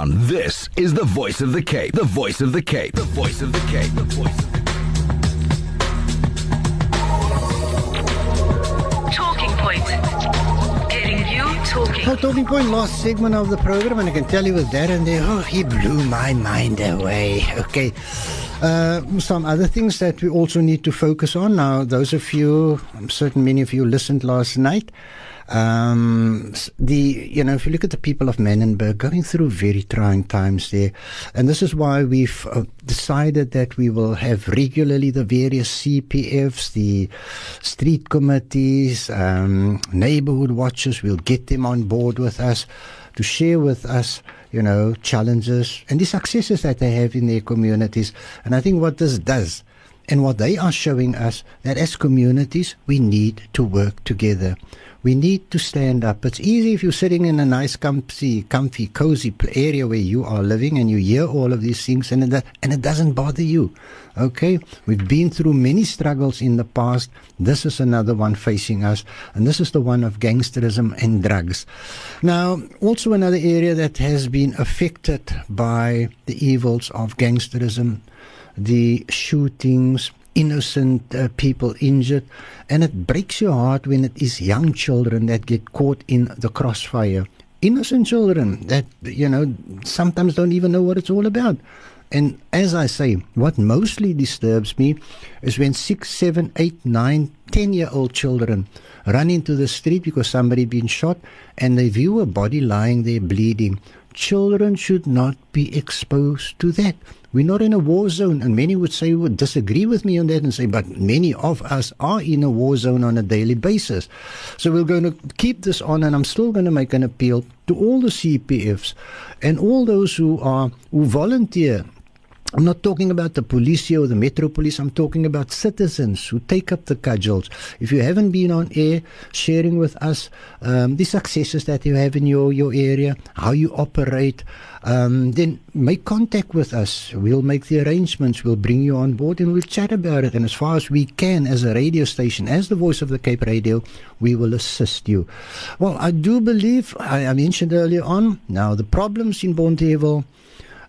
town. This is the voice of the Cape. The voice of the Cape. The voice of the Cape. The voice of the Cape. Talking Point. Getting you talking. Well, talking point, last segment of the program, and I can tell you with and there, oh, he blew my mind away. Okay. Uh, some other things that we also need to focus on. Now, those of you, I'm certain many of you listened last night. Um, the you know if you look at the people of Manenberg going through very trying times there, and this is why we've uh, decided that we will have regularly the various CPFs, the street committees, um, neighborhood watchers. We'll get them on board with us to share with us, you know, challenges and the successes that they have in their communities. And I think what this does and what they are showing us that as communities we need to work together. We need to stand up. It's easy if you're sitting in a nice, comfy, comfy, cozy area where you are living and you hear all of these things and it, and it doesn't bother you. Okay? We've been through many struggles in the past. This is another one facing us, and this is the one of gangsterism and drugs. Now, also another area that has been affected by the evils of gangsterism the shootings, innocent uh, people injured, and it breaks your heart when it is young children that get caught in the crossfire. Innocent children that, you know, sometimes don't even know what it's all about. And as I say, what mostly disturbs me is when six, seven, eight, nine, ten year old children run into the street because somebody's been shot and they view a body lying there bleeding. Children should not be exposed to that. We're not in a war zone, and many would say would disagree with me on that and say, but many of us are in a war zone on a daily basis. So we're going to keep this on, and I'm still going to make an appeal to all the CPFs and all those who are who volunteer I'm not talking about the police or the metro police. I'm talking about citizens who take up the cudgels. If you haven't been on air sharing with us um, the successes that you have in your, your area, how you operate, um, then make contact with us. We'll make the arrangements. We'll bring you on board and we'll chat about it. And as far as we can, as a radio station, as the voice of the Cape Radio, we will assist you. Well, I do believe, I, I mentioned earlier on, now the problems in Bonteheuwel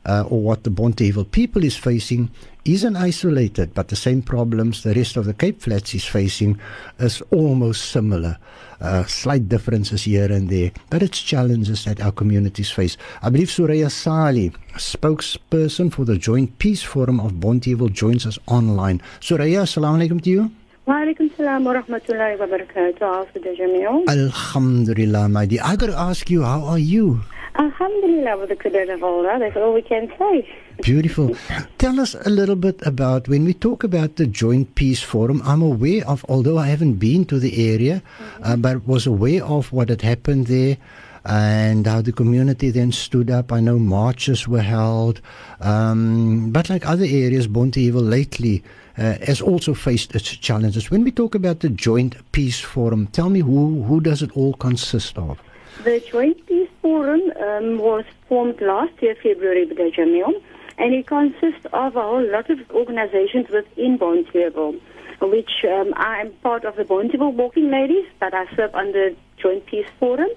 uh, or what the Bonteheuwel people is facing isn't isolated, but the same problems the rest of the Cape Flats is facing is almost similar. Uh, slight differences here and there, but it's challenges that our communities face. I believe Suraya Sali, spokesperson for the Joint Peace Forum of Bonteheuwel, joins us online. Suraya, assalamu alaikum to you. Wa السلام ورحمة الله وبركاته عافية الجميع الحمد my dear I gotta ask you how are you Alhamdulillah with the Qadr of Allah, that's all we can say. Beautiful. Tell us a little bit about when we talk about the Joint Peace Forum. I'm aware of, although I haven't been to the area, uh, but was aware of what had happened there and how the community then stood up. I know marches were held, um, but like other areas, Bonteheuwel lately uh, has also faced its challenges. When we talk about the Joint Peace Forum, tell me who who does it all consist of? The Joint Peace Forum um, was formed last year, February, Jamil, and it consists of a whole lot of organizations within Bonteheuwel, which um, I'm part of the Bonteheuwel Walking Ladies, but I serve the Joint Peace Forum,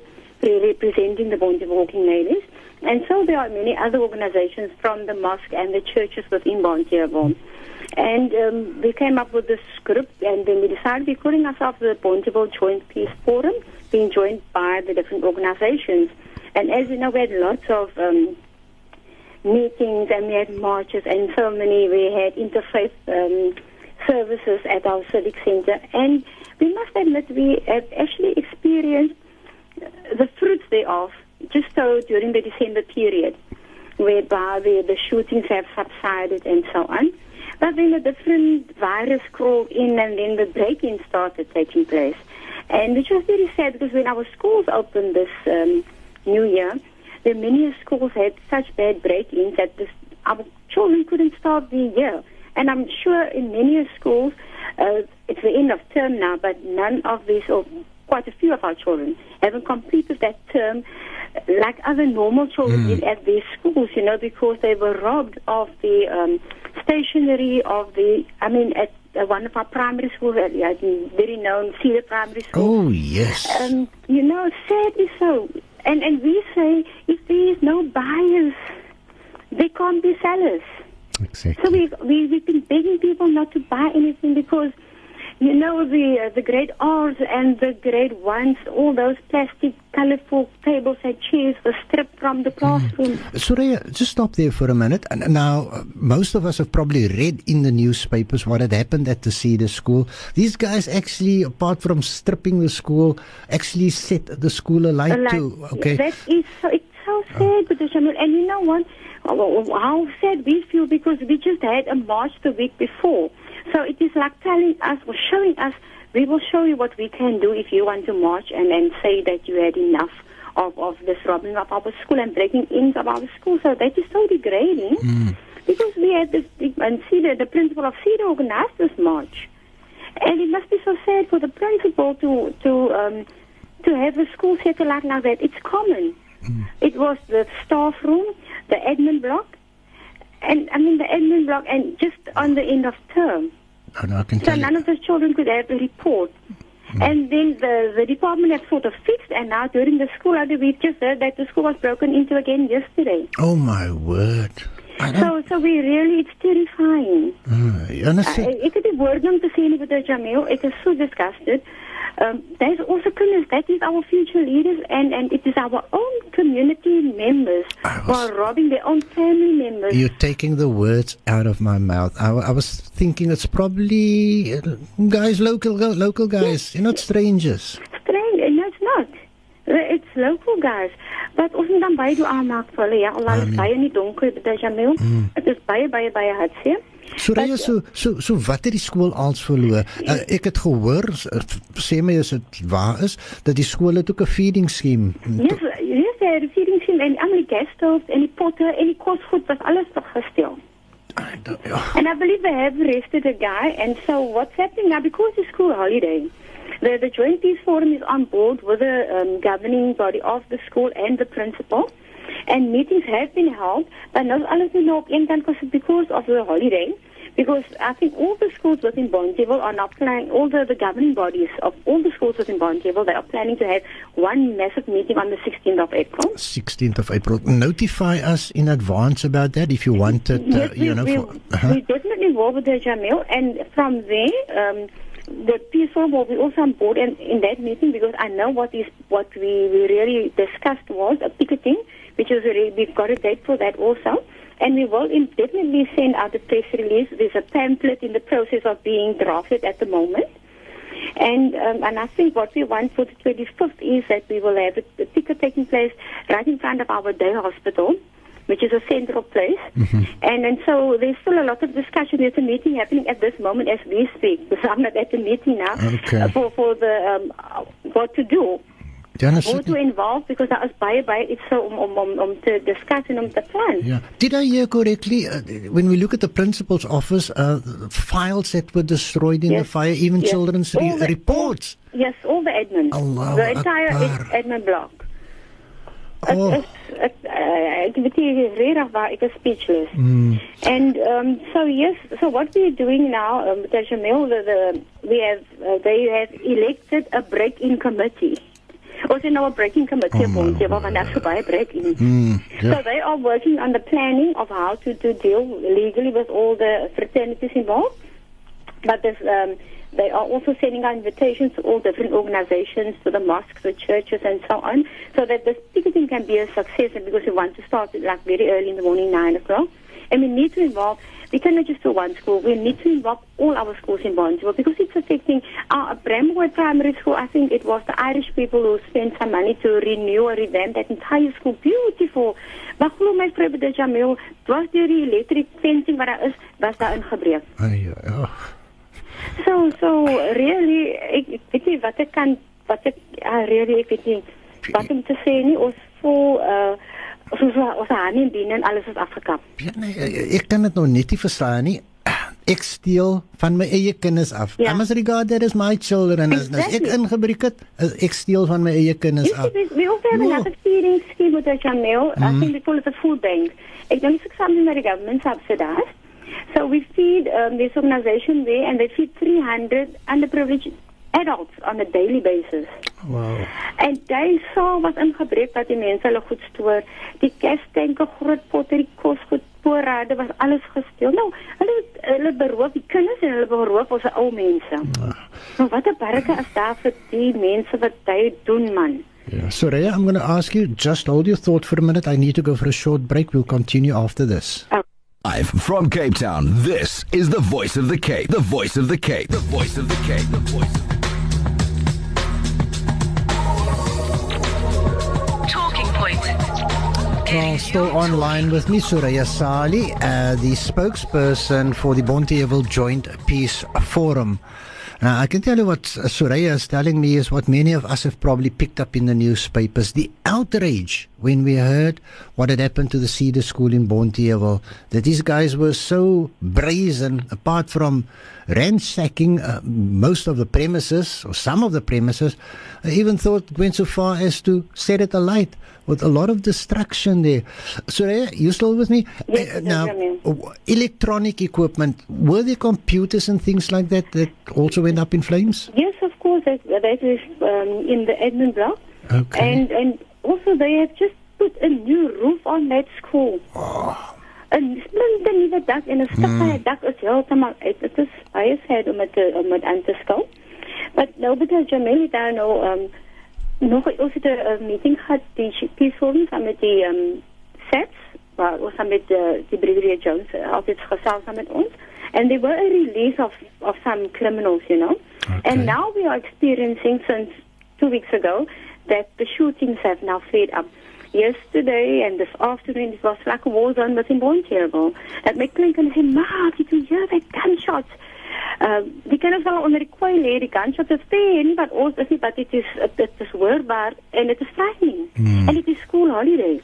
representing the Bonteheuwel Walking Ladies. And so there are many other organizations from the mosque and the churches within Bonteheuwel. And um, we came up with this script, and then we decided we're calling ourselves the Bonteheuwel Joint Peace Forum, being joined by the different organizations. And as you know, we had lots of um, meetings and we had marches and so many. We had interfaith um, services at our civic center. And we must admit we have actually experienced uh, the fruits thereof just so during the December period, whereby the, the shootings have subsided and so on. But then a different virus crawled in and then the break-in started taking place. And which was very sad because when our schools opened this um, new year, the many schools had such bad break-ins that this, our children couldn't start the year. And I'm sure in many schools, uh, it's the end of term now, but none of these, or quite a few of our children, haven't completed that term like other normal children did at their schools, you know, because they were robbed of the um, stationery, of the, I mean, at uh, one of our primary schools, uh, very known Cedar Primary School. Oh, yes. Um, you know, sadly so. And, and we say if there is no buyers, they can't be sellers. Exactly. So we, we, we've been begging people not to buy anything because you know, the, uh, the grade R's and the great ones, all those plastic, colorful tables and chairs were stripped from the classroom. Soraya, just stop there for a minute. Now, uh, most of us have probably read in the newspapers what had happened at the Cedar School. These guys actually, apart from stripping the school, actually set the school alight too. Okay. That is so, it's so sad, Dr. Shamil. And you know what? Oh, How sad we feel because we just had a march the week before. So it is like telling us or showing us, we will show you what we can do if you want to march and then say that you had enough of, of this robbing of our school and breaking into our school. So that is so degrading because we had this, and Cedar, the principal of Cedar organized this march. And it must be so sad for the principal to, to, um, to have a school set like, like that. It's common. It was the staff room, the admin block, and I mean the admin block, and just on the end of term. Oh, no, So none you. of the children could have a report. Hmm. And then the, the department has sort of fixed, and now during the school week, just heard that the school was broken into again yesterday. Oh, my word. So, so we really, it's terrifying. And I Uh, said, ek het die woord om te sê nie met Jamil. Ek is so disgusted. Um, there's also kinders. That is our future leaders, and, and it is our own community members who are robbing their own family members. You're taking the words out of my mouth. I, I was thinking it's probably uh, guys, local local guys. yes. You're not strangers. Strange. It's local guys. But ons moet dan baie doen aanmaak vir hulle. Ja, al is baie nie donker, dit Jamil. Dit is baie, baie, baie hartseer. Soraya, so so so wat het die skool als verloor? Uh, ek het gehoor, uh, sê my as dit waar is, dat die skool het ook 'n feeding scheme. Yes, yes, the receiving team en al die stoves en die potte en die kosgoed was alles toch gesteel. Ja. And I believe they have arrested a guy. And so what's happening now, because it's school holiday, the, the Joint Peace Forum is on board with the um, governing body of the school and the principal. And meetings have been held, but not alles is now op een kant because because of the holiday. Because I think all the schools within Bonteheuwel are now planning, all the, the governing bodies of all the schools within Bonteheuwel, they are planning to have one massive meeting on the 16th of April. 16th of April. Notify us in advance about that if you wanted, uh, Yes, we, you know. we, For, uh-huh. we definitely will with the Jamil, and from there, um, the peaceful will be also on board in, that meeting because I know what is what we, we really discussed was a picketing, which is already, we've got a date for that also. And we will definitely send out a press release. There's a pamphlet in the process of being drafted at the moment. And um, and I think what we want for the 25th is that we will have a, a ticket taking place right in front of our day hospital, which is a central place. And and so there's still a lot of discussion. There's a meeting happening at this moment as we speak. Because I'm not at the meeting now Okay. uh, for for the um, what to do. Who to involve because daar is baie baie iets so om om om om te discuss en om te plan. Yeah. Did I hear correctly? Uh, when we look at the principal's office, uh, files that were destroyed in Yes. the fire, even Yes. children's re- the- reports. Yes, all the admin. Allahu the entire Akbar. admin block. Oh. It, it, uh, ek weet nie regtig waar ek is speechless. Mm. And um, so yes, so what we are doing now, um, the Jamil, the, the we have uh, they have elected a break-in committee. Ons het nou 'n break-in committee Oh, my appointed, want daar's so baie break-in. Mm, So they are working on the planning of how to, to deal legally with all the fraternities involved. But there's, um, they are also sending out invitations to all different organizations, to the mosques, the churches, and so on, so that this ticketing can be a success. And because we want to start it like very early in the morning, nine o'clock, and we need to involve. We cannot just do one school. We need to involve all our schools in Bonteheuwel because it's affecting our Bramwood Primary School. I think it was the Irish people who spent some money to renew or revamp that entire school. Beautiful. Maar my, vrou Bede Jamil, dwars electric fencing wat was daar ingebreek. Ay, oh. So, so really, ek, ek weet nie wat ek kan, wat ek, uh, really, ek weet nie, wat om te sê nie, ons voel, uh, soos ons aan in binnen, alles is afgekap. Ja, nee, ek kan dit nou net nie verstaan nie. Ek steel van my eie kinders af. Ja. I must regard that as my children. As, as ek Exactly. ingebreek het, is ek steel van my eie kinders af. we, we also have No. another feeding scheme with the Jamil. I think we call it a food bank. Ek dink it's something that the government subsidized. So we feed um, this organization there, and they feed 300 underprivileged adults on a daily basis. Wow. En daai saal was ingebreek dat die mense hulle goed stoor. Die kerstanke, groot potte, die kosgoed, spoorrade was alles gesteel. Nou, hulle hulle beroof die kinders en hulle beroof ons ou mense. Nou wat 'n barke is daar vir die mense wat dit doen man. Yeah. Soraya, I'm going to ask you, just hold your thought for a minute. I need to go for a short break. We'll continue after this. Live from Cape Town, this is the voice of the Cape. The voice of the Cape. The voice of the Cape. The voice of the Talking point. Well, Getting still online with me, Suraya Sali, uh, the spokesperson for the Bonteheuwel Joint Peace Forum. Now, I can tell you what Suraya is telling me is what many of us have probably picked up in the newspapers. The outrage when we heard what had happened to the Cedar School in Bonteheuwel, that these guys were so brazen, apart from ransacking uh, most of the premises, or some of the premises, I even thought went so far as to set it alight with a lot of destruction there. Suraya, you still with me? Yes, Uh, now, electronic equipment, were there computers and things like that that also went up in flames? Yes, of course, that, that is um, in the admin block. Okay. And and also they have just put a new roof on that school. Een splinter nuwe dak en 'n stukkie dak is heeltemal uit. Dit is baie sad om dit om dit aan te skou. But nou because Jamie daar nou um nog ons het 'n uh, meeting gehad die peaceful saam met die um sets waar ons saam met uh, die Brigadier Jones uh, altyd gesels saam met ons and they were a release of of some criminals you know Okay. and now we are experiencing since two weeks ago that the shootings have now flared up. Yesterday and this afternoon it was like a war zone within Bonteheuwel dat my klink en sê ma did you hear that gunshots uh, die kinders wel onder die kooi lê die gunshots is there nie wat ons is nie but it is dit is hoorbaar en it is frightening Hmm. and it is school holiday.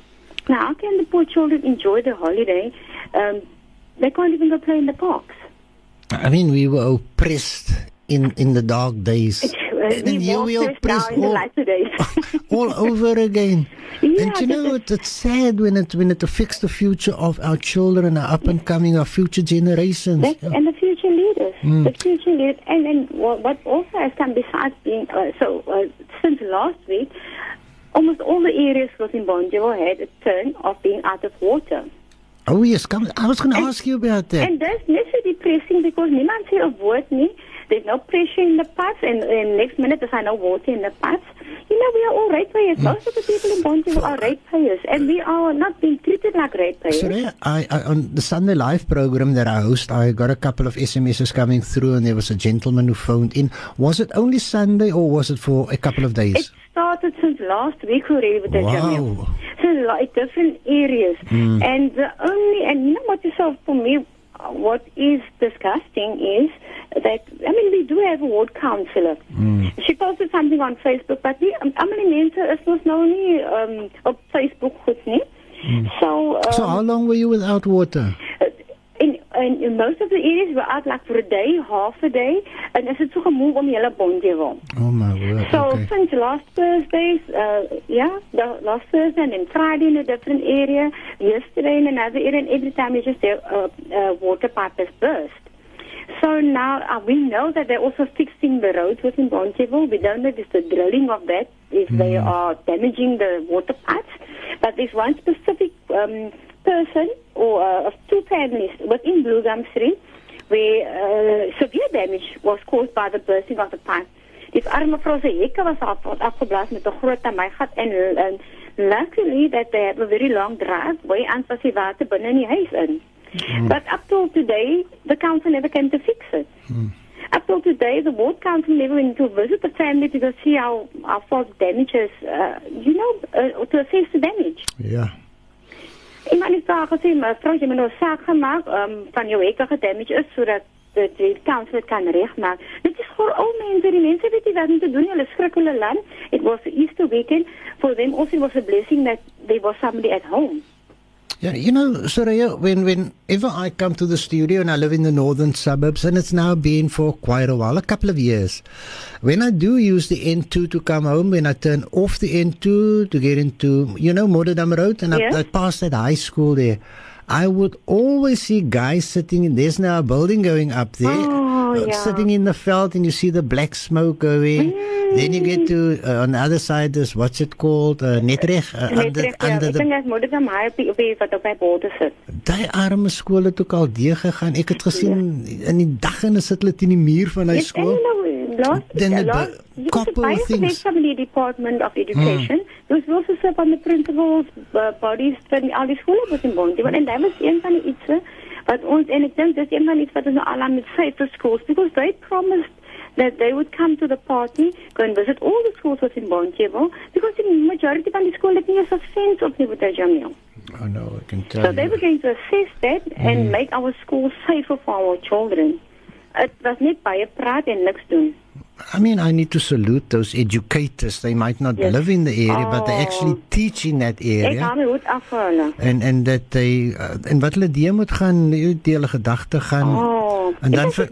Now how can the poor children enjoy the holiday? Um, they can't even go play in the parks. I mean, we were oppressed in, in the dark days. And we here more we are stressed now oppressed in the all, all over again. Yeah, and you know, that it, it's sad when it when it affects the future of our children, our up and coming, our future generations. Yeah. and the future leaders, the future leaders, and then what, what also has come besides being uh, so uh, since last week, almost all the areas within Bonjour had a turn of being out of water, Oh yes, come. I was going to ask you about that. and that's so depressing because niemand sê 'n woord nie. There's no pressure in the pipes, and, and next minute there's no water in the pipes. You know, we are all ratepayers. Hmm. Most of the people in Bonjour are ratepayers, and we are not being treated like ratepayers. Sorry, I, I on the Sunday Live program that I host, I got a couple of SMSs coming through, and there was a gentleman who phoned in. Was it only Sunday, or was it for a couple of days? It started since last week already with the Wow. So like different areas. Hmm. And the only, and you know what is so for me, what is disgusting is that, I mean, we do have a ward councillor. She posted something on Facebook, but die, um, almal mense is ons nou nie um, op Facebook goed nie. So, um, so how long were you without water? in, in, in most of the areas we're out like for a day, half a day, and is it so gemoeg om hele Bonteheuwel. Oh my word! So okay. since last Thursday, uh, yeah, the last Thursday and then Friday in a different area, yesterday in another area, and every time you just their uh, uh, water pipe has burst. So now uh, we know that they're also fixing the roads within Bonteville. We don't know if it's the drilling of that, if they are damaging the water pipes. But there's one specific um, person or uh, of two families within Blue Gum Street where uh, severe damage was caused by the bursting of the pipe. Die arme vrou se hekke was af, afgeblaas met 'n groot tamaigat en, en luckily that they have a very long driveway and was die water binne in die huis in. But up till today, the council never came to fix it. Up till today, the ward council never went to visit the family to go see how, how far the damage is, uh, you know, uh, to assess the damage. Yeah. Iemand het daar gesê, mevrou, jy moet nou saak gemaak um, van jou hekke gedamage is sodat die, die council dit kan regmaak. Dit is vir ou mense, die mense weet nie wat om te doen nie. Hulle skrik hulle land. It was the Easter weekend. For them also it was a blessing that there was somebody at home. Yeah, you know, Soraya, when whenever I come to the studio and I live in the northern suburbs, and it's now been for quite a while, a couple of years, when I do use the N2 to come home, when I turn off the N2 to get into, you know, Modderdam Road, and Yeah. I, I pass that high school there, I would always see guys sitting in, there's now a building going up there. Oh, uh, yeah. sitting in the veld and you see the black smoke going. Then you get to uh, on the other side. There's what's it called? Uh, Netreg. Uh, Net under reg, ja. under Ek the dink dit moet dan maar op die wat op my borde sit. Daai arme skool het ook al deur gegaan. Ek het gesien in die dag en sit hulle teen die muur van hy Yes, skool. last, Then the couple things. from the Department of Education. There was also on the principals uh, bodies van al die skole wat in Bondi. En dat was een van die ietsie wat ons en ek dink dis een van die iets wat ons nou al aan met safer schools because they promised that they would come to the party, go and visit all the schools within Bontjewel, because the majority van die skole het nie eens 'n fence op nie met die Jamil. Oh no, I can tell So they you. were going to assess that and make our schools safer for our children. Dit was net baie praat en niks doen. I mean, I need to salute those educators. They might not Yes. live in the area, but they Oh. actually teach in that Ek area. hou my hoed af hulle. En en dat they uh, en wat hulle deur moet gaan, die dele gedagte gaan. Oh, En it dan vir-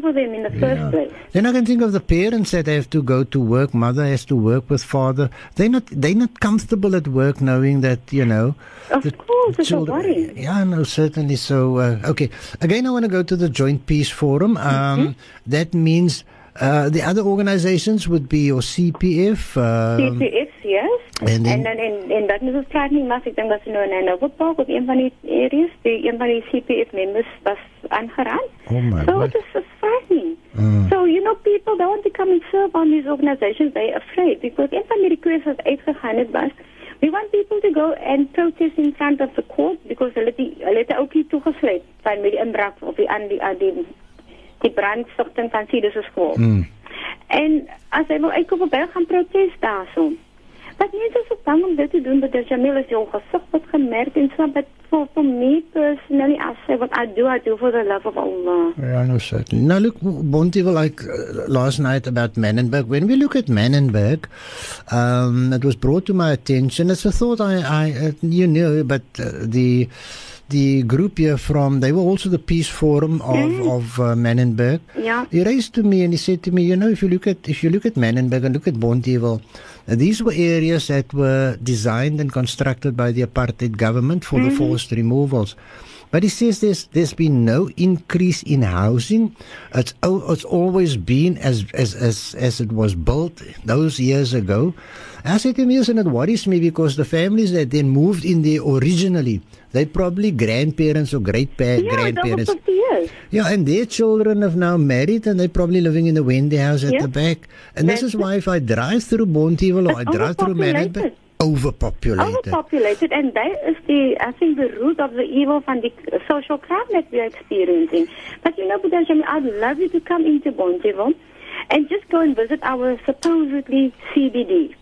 for them in the first Yeah. place. Then I can think of the parents that have to go to work. Mother has to work with father. They're not they're not comfortable at work knowing that you know. Of the course, it's a worry. Yeah, no, certainly. So uh, okay, again, I want to go to the Joint Peace Forum. Um, Mm-hmm. That means. Uh, the other organizations would be your CPF. Uh, CPF, yes. En dan- en dan en en dat is ons praat nie maar ek dink was nou in Nova Park op een van die areas die een van die CPF members was aangeraan. Oh my So word. it is so frightening. So you know people don't want to come and serve on these organizations. They're afraid because een van die requests wat uitgegaan het was we want people to go and protest in front of the court because hulle die hulle het ook nie toegesluit van met die inbraak of die aan die aan die die brandstigting van Cedars skool. Mm. En as hy wil uitkom op hy gaan protes daarso. Wat is so bang om dit te doen, but Jamil is jou gesig wat gemerk en so but for, for me personally I say what I do, I do for the love of Allah. Yeah, no, certainly. Now, look, Bonte, like uh, last night about Manenberg. When we look at Manenberg, um, it was brought to my attention. It's a thought I, I uh, you know, but uh, the the group here from they were also the Peace Forum of of uh, Manenberg. Ja. He raised to me and he said to me, you know, if you look at if you look at Manenberg and look at Bonteheuwel, uh, these were areas that were designed and constructed by the apartheid government for the forced removals. But he says there's there's been no increase in housing. It's it's always been as as as as it was built those years ago. I said to him, yes, and it worries me because the families that then moved in there originally, they probably grandparents or great pa- Yeah, over grandparents. 50 years. Yeah, and their children have now married and they're probably living in the Wendy house at Yeah. the back. And this is why if I drive through Bonteheuwel or I drive through Manhattan, overpopulated. Overpopulated, and that is the, I think, the root of the evil from the social crime that we are experiencing. But you know, Budajami, I'd love you to come into Bonteheuwel and just go and visit our supposedly CBD.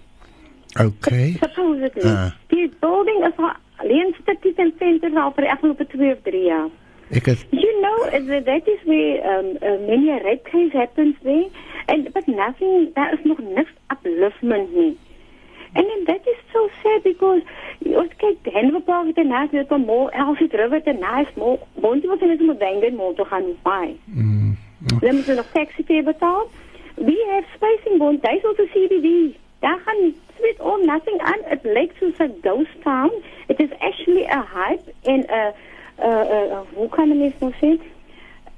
Okay. Supposedly. Ah. Die building is al alleen stukkie ten center al vir die afgelope 2 of 3 jaar. Ek het You know, uh, that that is where um, uh, many a rape case happens there, and but nothing. There is nog niks upliftment nie. And then that is so sad because ons kyk Denver Park het naast dit om mall, Elsie River te naast mall. Woont jy wat in die Denver mall toe gaan by? Mm. Dan moet jy nog taxi betaal. We have space in Bond. Daar is also CBD. Daar gaan sweet all nothing aan. It looks soos a ghost town. It is actually a hype and a uh, uh, hoe kan het nou?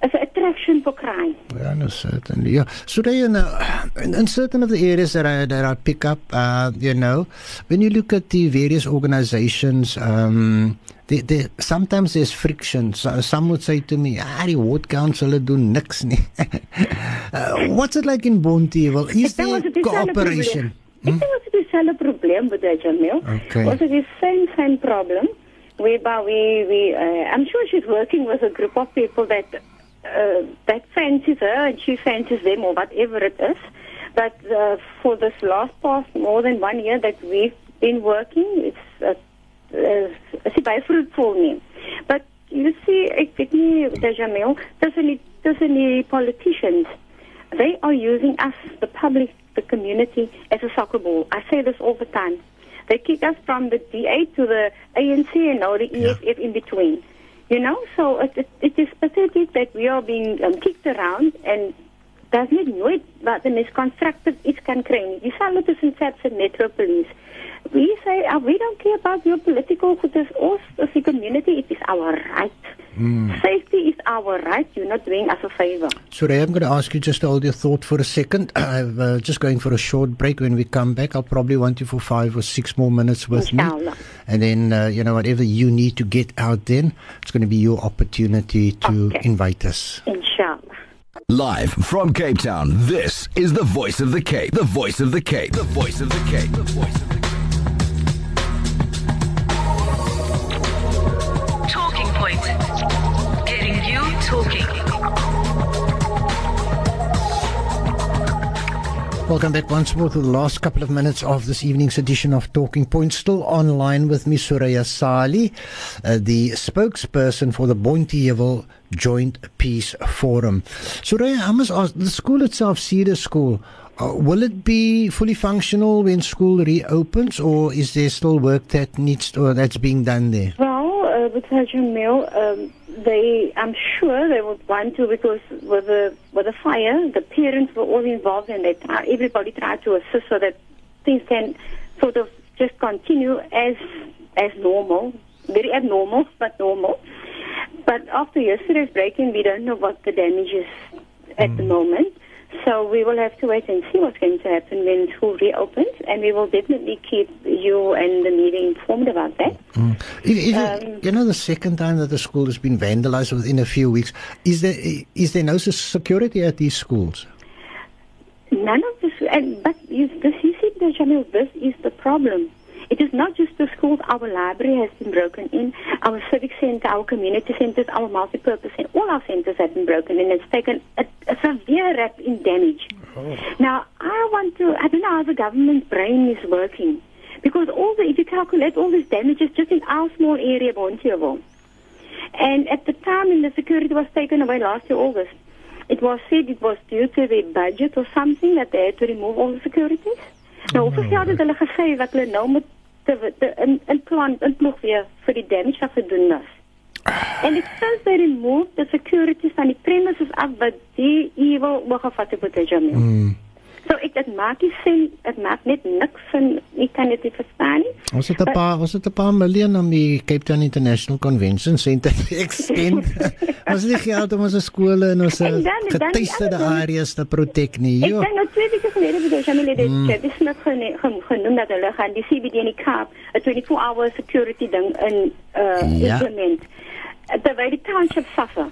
It's an attraction for crime. Yeah, no, certainly. Yeah. So they, you know, in, in certain of the areas that I that I pick up, uh, you know, when you look at the various organizations, um, they, they, sometimes there's friction. So, some would say to me, ah, die ward council do niks nie. uh, what's it like in Bonteheuwel? Is there ons het dieselfde cooperation? Dink ons het dieselfde probleem met dit, Jamil. Okay. Het die same same problem whereby we we uh, I'm sure she's working with a group of people that uh, that fancies her and she fancies them or whatever it is. But uh, for this last past more than one year that we've been working, it's uh, uh, is baie fruitful nie. But you see, ek weet nie, Jamil, tussen die tussen die politicians they are using us, the public, the community, as a soccer ball. I say this all the time. They kick us from the DA to the ANC and now the EFF in between. You know, so it, it, it is pathetic that we are being um, kicked around and daar's net nooit wat 'n mens constructive iets kan kry nie. Dieselfde tussen SAPS en Metro Police. We say uh, we don't care about your political goodness. Us as a community, it is our right Safety is our right. You're not doing us a favor. Sorry, I'm going to ask you just to hold your thought for a second. I'm uh, just going for a short break. When we come back, I'll probably want you for five or six more minutes with me. Inshallah. And then, uh, you know, whatever you need to get out then, it's going to be your opportunity to Okay. invite us. Inshallah. Live from Cape Town, this is the voice of the Cape. The voice of the Cape. The voice of the Cape. The voice of the Cape. Getting you talking. Welcome back once more to the last couple of minutes of this evening's edition of Talking Point. Still online with me, Suraya Sali, uh, the spokesperson for the Bonteheuwel Joint Peace Forum. Suraya, I must ask, the school itself, Cedar School, uh, will it be fully functional when school reopens, or is there still work that needs or that's being done there? Well, with Sergeant Mill, um, they, I'm sure they would want to because with the with the fire, the parents were all involved and they try, everybody tried to assist so that things can sort of just continue as as normal, very abnormal but normal. But after yesterday's break-in, we don't know what the damage is at the moment. So we will have to wait and see what's going to happen when school reopens, and we will definitely keep you and the media informed about that. Mm. If, if, um, you know, the second time that the school has been vandalized within a few weeks, is there is there no security at these schools? None of this, and, but you, this, you see, the Jamil, this is the problem. It is not just the schools. Our library has been broken in. Our civic center, our community centers, our multi-purpose center, all our centers have been broken in. It's taken a, a severe rap in damage. Oh. Now, I want to, I don't know how the government brain is working. Because all the, if you calculate all these damages just in our small area, Bonteheuwel, and at the time when the security was taken away last year, August, it was said it was due to the budget or something that they had to remove all the securities. Nou, oh, hoeveel geld het hulle gesê wat hulle nou moet te, te in, in plan inploeg weer vir die damage wat gedoen is? And it says they removed the securities van die premises af wat die evil oorgevat het met die Jamil. So ek dit maak nie sin, dit maak net niks sin. Ek kan dit nie verstaan nie. Ons het 'n paar ons het 'n paar miljoen om die Cape Town International Convention Center te extend. ons het nie geld om ons skole en ons En getuisterde dan- areas te protect nie. Ek Jo. dink nou twee weke gelede het die Jamil dit mm. net gene- gen- genoem dat hulle gaan die CBD in die Kaap 'n 24 hour security ding in uh Ja. implement. Terwyl die township suffer.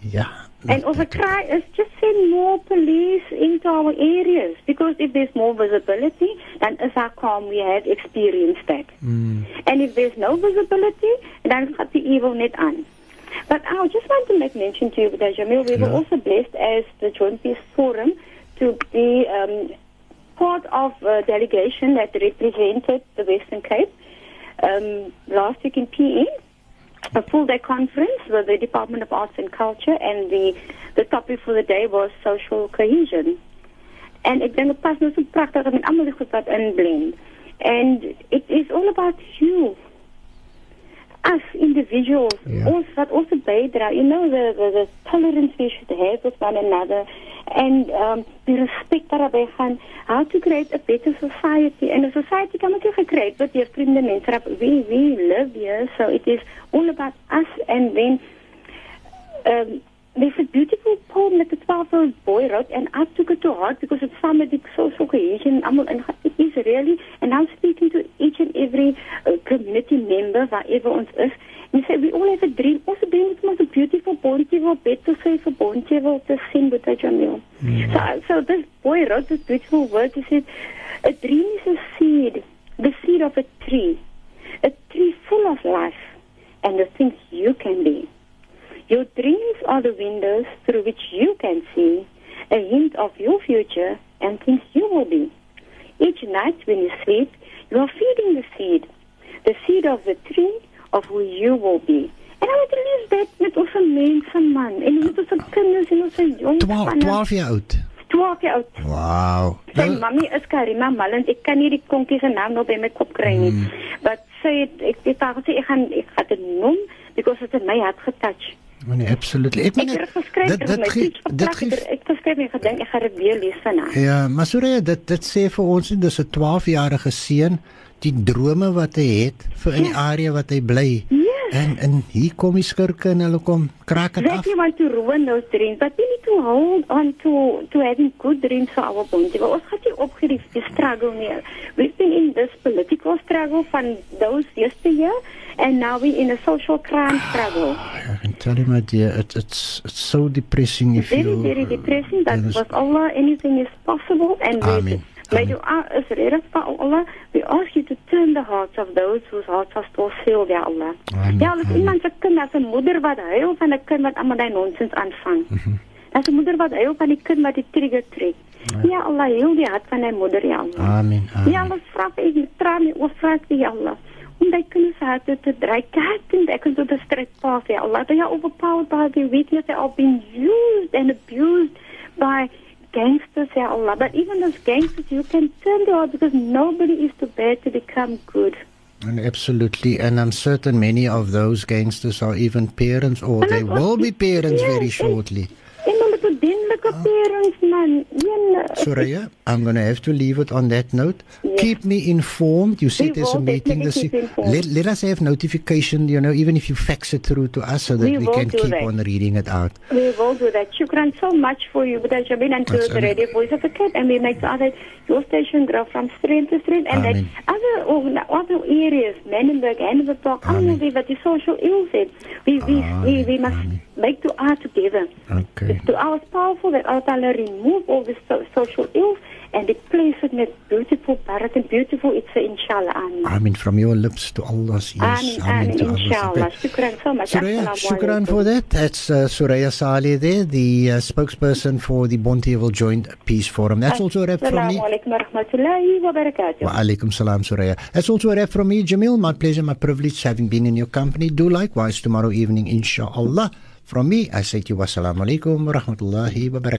Ja. And also try is just send more police into our areas because if there's more visibility, then is how come we have experienced that. And if there's no visibility, then gaat the evil net on. But I just want to make mention to you that Jamil, we were also blessed as the Joint Peace Forum to be um, part of a delegation that represented the Western Cape um, last week in PE a full day conference with the Department of Arts and Culture, and the the topic for the day was social cohesion. En ek dink dit pas nou so pragtig met almal die goed wat inblend. And it is all about you. Us individuals, Yeah. ons wat ons bydra, you know the, the the tolerance we should have with one another and um the respect daarbey gaan. How to create a better society. And a society kan ook gekreëerd word deur vriende mense wat we we live here so it is all about us and then um there's a beautiful poem that the 12 year old boy wrote and I took it to heart because it's some of the social cohesion almal in it is really and I'm speaking to each and every uh, community member wherever ons is. And say we all have a dream. Ons dream is om 'n beautiful Bonteheuwel bed te sê vir Bonteheuwel te sien met Jamil so so this boy wrote this beautiful word. He said a dream is a seed the seed of a tree a tree full of life and the things you can be your dreams are the windows through which you can see a hint of your future and things you will be. Each night when you sleep, you are feeding the seed, the seed of the tree of who you will be. En I want to leave that met ons mense man en met ons kinders en ons jong 12 12 jaar oud. 12 jaar oud. Wow. Sy Nou, mami is Karima Malland. Ek kan nie die konkie se naam nou by my kop kry nie. But sy het ek het haar gesê ek gaan ek gaan dit noem because it my hart getouch. Nee, absolutely. Ek Ek meen het dit dit dit my gee dit gee ek geskryf en gedink ek gaan dit weer lees vanaand. Ja, maar sorry, dit dit sê vir ons dis 'n 12-jarige seun die drome wat hy het vir in die area wat hy bly. Ja. En en hier kom die skurke en hulle kom kraak dit af. Exactly want to ruin those dreams, but we need to hold on to to having good dreams for our bounty. But ons gaan nie opgee die, struggle nie. We've been in this political struggle from those yesteryear, and now we're in a social crime struggle. I can tell you, my dear, it, it's it's so depressing if very, you. very depressing. Yes. with Allah, anything is possible. And we- Amen. May dua is ready for Allah. We ask you to turn the hearts of those whose hearts are still sealed, Ya Allah. Amen. Ja, als iemand se kind, as 'n moeder wat huil van 'n kind wat allemaal die nonsens aanvang. As 'n moeder wat huil van die kind wat die trigger trek. Ja Allah, heel die hart van die moeder, Ja Allah. Amen. Ja Amen. Allah, vra ek met trane oor vra ek vir Ja Allah. Om die kinders harte te dry, kyk en ek kan tot 'n stryd paas, Ja Allah. They are overpowered by the weakness, they are being used and abused by gangsters, Ya Allah. But even those gangsters, you can turn them out because nobody is too bad to become good. And absolutely, and I'm certain many of those gangsters are even parents, or And they will be parents Yes, very shortly. En parents, man. Een, eh, Soraya, eh, I'm going to have to leave it on that note. Yes. Keep me informed. You said We there's a meeting this let, let us have notification, you know, even if you fax it through to us so that We we, can keep that. on reading it out. We will do that. Shukran so much for you, Buddha Jabin, and to the. Radio Voice of the Cape. And we make sure that your station grow from strength to strength. And Amen. that other, oh, organ- other areas, Manenberg, Park, Amen. allemaal wat die social ills. We, we, we, we must Amen. Make dua together. Okay. The dua is powerful that Allah remove all the so, social ills and replace it with beautiful barak and beautiful it's inshallah. Amen. I mean, from your lips to Allah's ears. Amen, to Allah's inshallah. Shukran so much. Suraya, shukran for that. That's uh, Suraya Saleh there, the uh, spokesperson for the Bonteheuwel Joint Peace Forum. That's also a wrap from me. Assalamu wa rahmatullahi wa barakatuh. Wa alaikum salam, Suraya. That's also a wrap from me, Jamil. My pleasure, my privilege having been in your company. Do likewise tomorrow evening, inshallah. From me, I say to you, wassalamu alaikum wa rahmatullahi wa barakatuh.